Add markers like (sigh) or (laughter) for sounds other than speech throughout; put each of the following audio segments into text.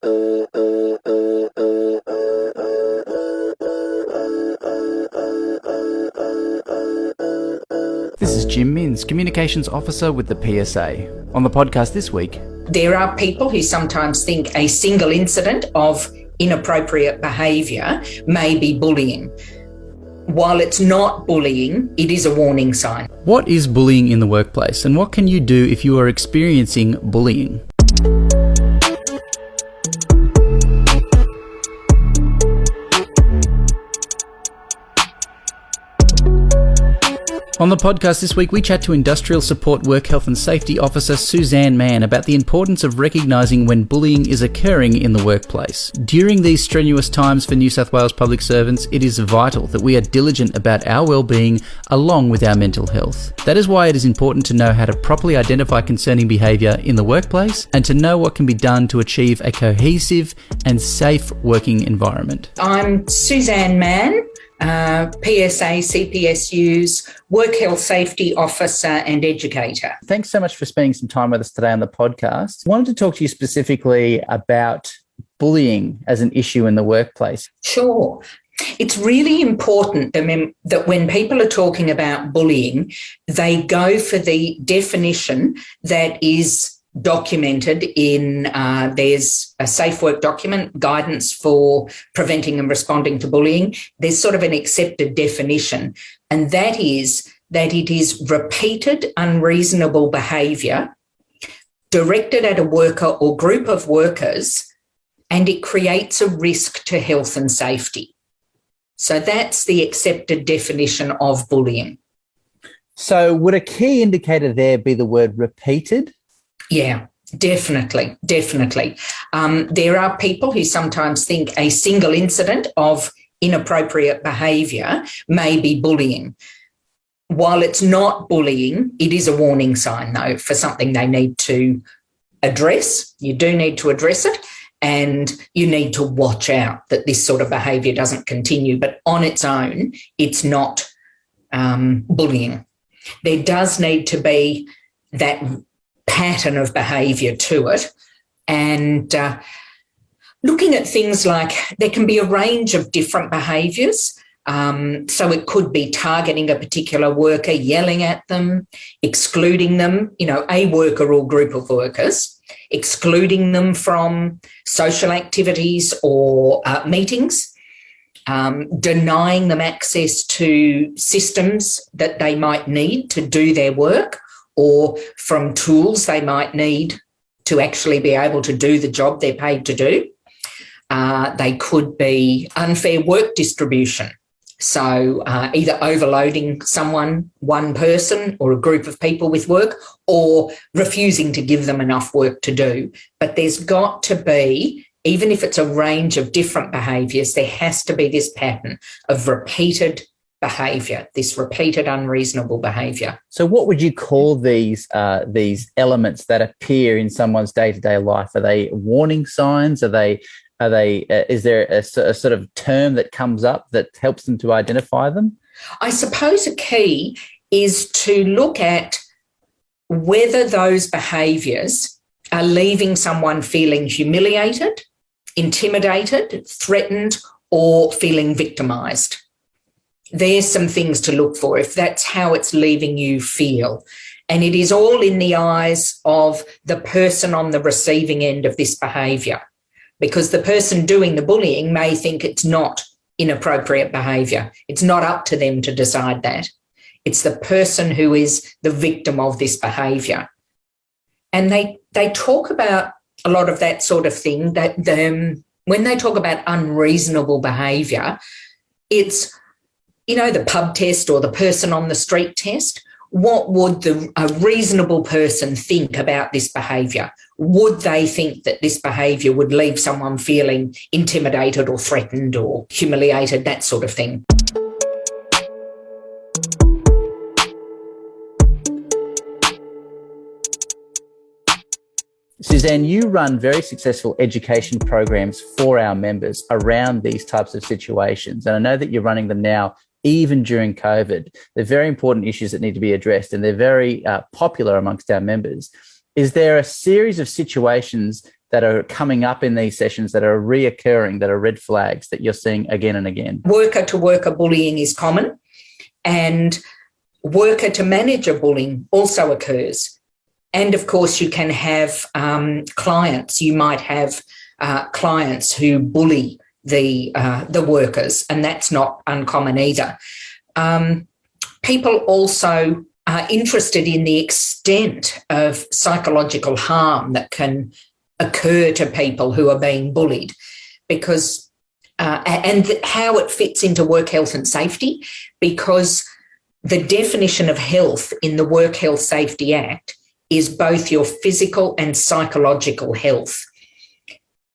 This is Jim Minns, Communications Officer with the PSA. On the podcast this week, there are people who sometimes think a single incident of inappropriate behaviour may be bullying. While it's not bullying, it is a warning sign. What is bullying in the workplace, and what can you do if you are experiencing bullying? On the podcast this week, we chat to Industrial Support Work Health and Safety Officer Suzanne Mann about the importance of recognising when bullying is occurring in the workplace. During these strenuous times for New South Wales public servants, it is vital that we are diligent about our well-being along with our mental health. That is why it is important to know how to properly identify concerning behaviour in the workplace and to know what can be done to achieve a cohesive and safe working environment. I'm Suzanne Mann uh, PSA, CPSUs, work health safety officer, and educator. Thanks so much for spending some time with us today on the podcast. I wanted to talk to you specifically about bullying as an issue in the workplace. Sure. It's really important that when people are talking about bullying, they go for the definition that is documented in uh, there's a safe work document guidance for preventing and responding to bullying. There's sort of an accepted definition and that is that it is repeated unreasonable behavior directed at a worker or group of workers and it creates a risk to health and safety. So that's the accepted definition of bullying. So would a key indicator there be the word repeated yeah, definitely, definitely. Um, there are people who sometimes think a single incident of inappropriate behaviour may be bullying. While it's not bullying, it is a warning sign, though, for something they need to address. You do need to address it and you need to watch out that this sort of behaviour doesn't continue. But on its own, it's not um, bullying. There does need to be that pattern of behaviour to it. And uh, looking at things like there can be a range of different behaviours. Um, so it could be targeting a particular worker, yelling at them, excluding them, you know, a worker or group of workers, excluding them from social activities or uh, meetings, um, denying them access to systems that they might need to do their work or from tools they might need to actually be able to do the job they're paid to do. Uh, they could be unfair work distribution. So, uh, either overloading someone, one person, or a group of people with work, or refusing to give them enough work to do. But there's got to be, even if it's a range of different behaviours, there has to be this pattern of repeated behavior, this repeated unreasonable behavior. So, what would you call these uh, these elements that appear in someone's day to day life? Are they warning signs? Are they are they? Uh, is there a, a, sort of term that comes up that helps them to identify them? I suppose a key is to look at whether those behaviours are leaving someone feeling humiliated, intimidated, threatened, or feeling victimised there's some things to look for if that's how it's leaving you feel. And it is all in the eyes of the person on the receiving end of this behaviour, because the person doing the bullying may think it's not inappropriate behaviour. It's not up to them to decide that. It's the person who is the victim of this behaviour. And they, they talk about a lot of that sort of thing that them, when they talk about unreasonable behaviour, it's you know, the pub test or the person on the street test, what would the, a reasonable person think about this behaviour? Would they think that this behaviour would leave someone feeling intimidated or threatened or humiliated, that sort of thing? Suzanne, you run very successful education programs for our members around these types of situations. And I know that you're running them now even during COVID. They're very important issues that need to be addressed, and they're very uh, popular amongst our members. Is there a series of situations that are coming up in these sessions that are reoccurring, that are red flags that you're seeing again and again? Worker to worker bullying is common, and worker to manager bullying also occurs. And of course, you can have um, clients. You might have uh, clients who bully the uh, the workers, and that's not uncommon either. Um, people also are interested in the extent of psychological harm that can occur to people who are being bullied, because uh, and how it fits into work health and safety, because the definition of health in the Work Health Safety Act is both your physical and psychological health.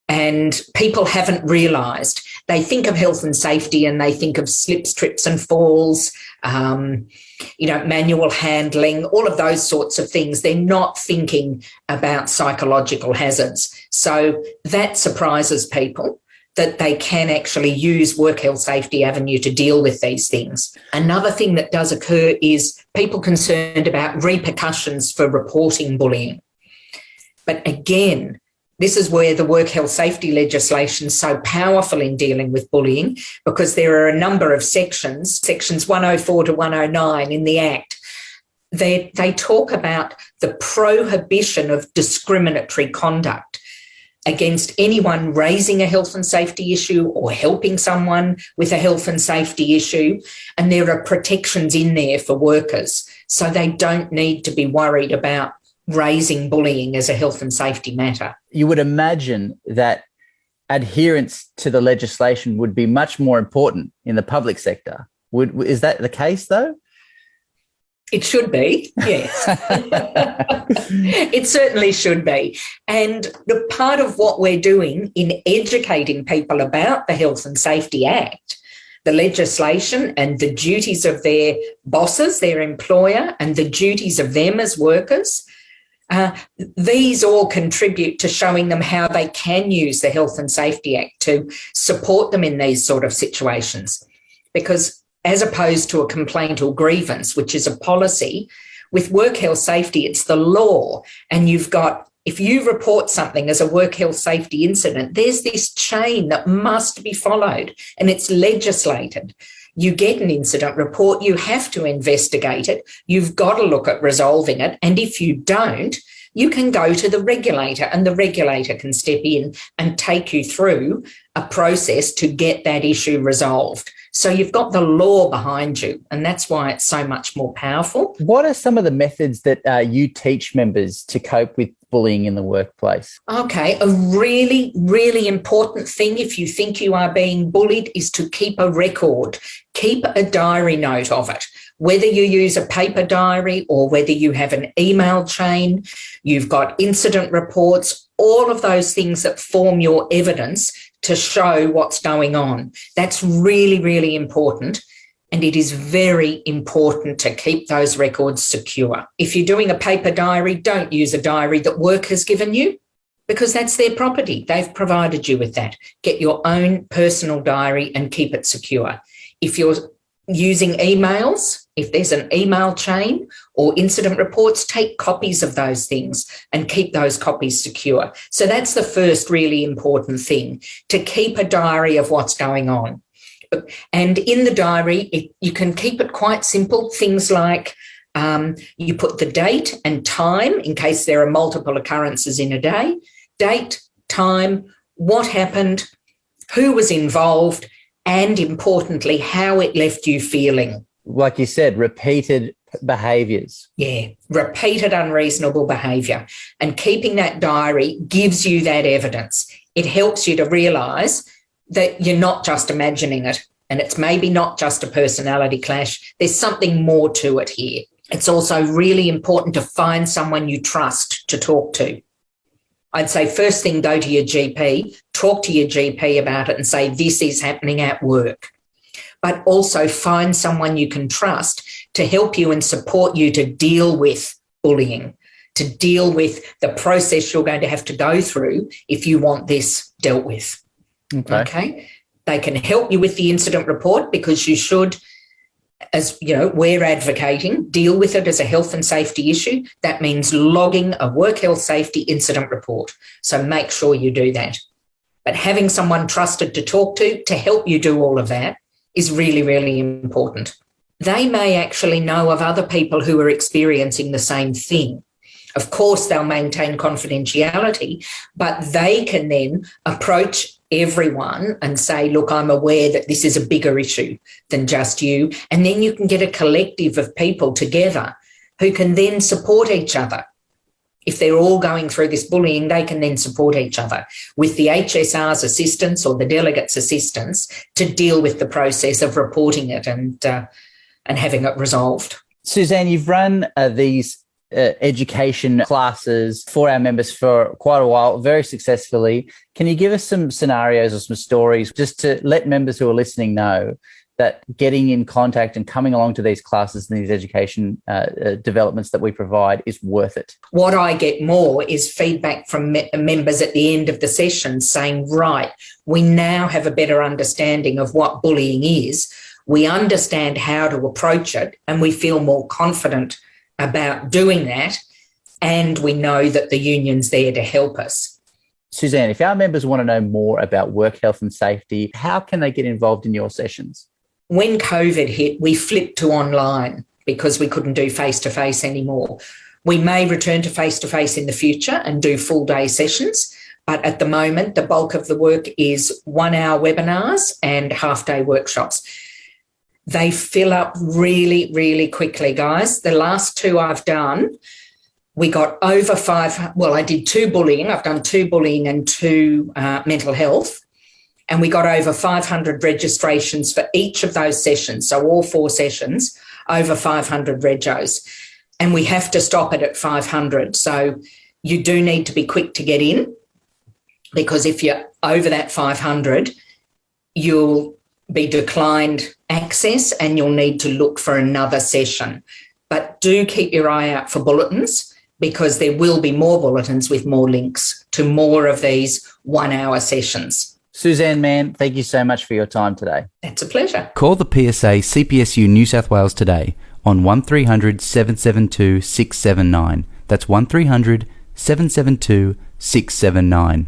And people haven't realised. They think of health and safety and they think of slips, trips, and falls, um, you know, manual handling, all of those sorts of things. They're not thinking about psychological hazards. So that surprises people that they can actually use work health safety avenue to deal with these things. Another thing that does occur is people concerned about repercussions for reporting bullying. But again, this is where the work health safety legislation is so powerful in dealing with bullying because there are a number of sections, sections 104 to 109 in the Act, they, they talk about the prohibition of discriminatory conduct against anyone raising a health and safety issue or helping someone with a health and safety issue. And there are protections in there for workers. So they don't need to be worried about raising bullying as a health and safety matter. You would imagine that adherence to the legislation would be much more important in the public sector. Would, is that the case though? It should be, yes. (laughs) (laughs) it certainly should be. And the part of what we're doing in educating people about the Health and Safety Act, the legislation and the duties of their bosses, their employer, and the duties of them as workers. Uh, these all contribute to showing them how they can use the Health and Safety Act to support them in these sort of situations. Because as opposed to a complaint or grievance, which is a policy. With work health safety, it's the law. And you've got, if you report something as a work health safety incident, there's this chain that must be followed and it's legislated. You get an incident report, you have to investigate it, you've got to look at resolving it. And if you don't, you can go to the regulator and the regulator can step in and take you through a process to get that issue resolved. So you've got the law behind you, and that's why it's so much more powerful. What are some of the methods that uh, you teach members to cope with bullying in the workplace? Okay, a really, really important thing if you think you are being bullied is to keep a record, keep a diary note of it. Whether you use a paper diary or whether you have an email chain, you've got incident reports, all of those things that form your evidence to show what's going on. That's really, really important. And it is very important to keep those records secure. If you're doing a paper diary, don't use a diary that work has given you because that's their property. They've provided you with that. Get your own personal diary and keep it secure. If you're using emails, if there's an email chain or incident reports, take copies of those things and keep those copies secure. So that's the first really important thing to keep a diary of what's going on. And in the diary, it, you can keep it quite simple. Things like um, you put the date and time in case there are multiple occurrences in a day, date, time, what happened, who was involved, and importantly, how it left you feeling. Like you said, repeated behaviors. Yeah, repeated unreasonable behavior. And keeping that diary gives you that evidence. It helps you to realize that you're not just imagining it and it's maybe not just a personality clash. There's something more to it here. It's also really important to find someone you trust to talk to. I'd say first thing, go to your GP, talk to your GP about it and say, this is happening at work. But also find someone you can trust to help you and support you to deal with bullying, to deal with the process you're going to have to go through if you want this dealt with. Okay. okay? They can help you with the incident report because you should as you know, we're advocating, deal with it as a health and safety issue. That means logging a work health safety incident report. So make sure you do that. But having someone trusted to talk to to help you do all of that is really, really important. They may actually know of other people who are experiencing the same thing. Of course, they'll maintain confidentiality, but they can then approach everyone and say, look, I'm aware that this is a bigger issue than just you. And then you can get a collective of people together who can then support each other. If they're all going through this bullying, they can then support each other with the HSR's assistance or the delegate's assistance to deal with the process of reporting it and uh, and having it resolved. Suzanne, you've run uh, these uh, education classes for our members for quite a while, very successfully. Can you give us some scenarios or some stories just to let members who are listening know that getting in contact and coming along to these classes and these education uh, uh, developments that we provide is worth it? What I get more is feedback from me- members at the end of the session saying, right, we now have a better understanding of what bullying is. We understand how to approach it and we feel more confident about doing that. And we know that the union's there to help us. Suzanne, if our members want to know more about work health and safety, how can they get involved in your sessions? When COVID hit, we flipped to online because we couldn't do face to face anymore. We may return to face to face in the future and do full day sessions, but at the moment, the bulk of the work is one hour webinars and half day workshops. They fill up really, really quickly, guys. The last two I've done, we got over five. Well, I did two bullying. I've done two bullying and two uh, mental health. And we got over 500 registrations for each of those sessions. So, all four sessions, over 500 regos. And we have to stop it at 500. So, you do need to be quick to get in because if you're over that 500, you'll be declined access and you'll need to look for another session. But do keep your eye out for bulletins because there will be more bulletins with more links to more of these one hour sessions. Suzanne Mann, thank you so much for your time today. It's a pleasure. Call the PSA CPSU New South Wales today on 1300 772 679. That's 1300 772 679.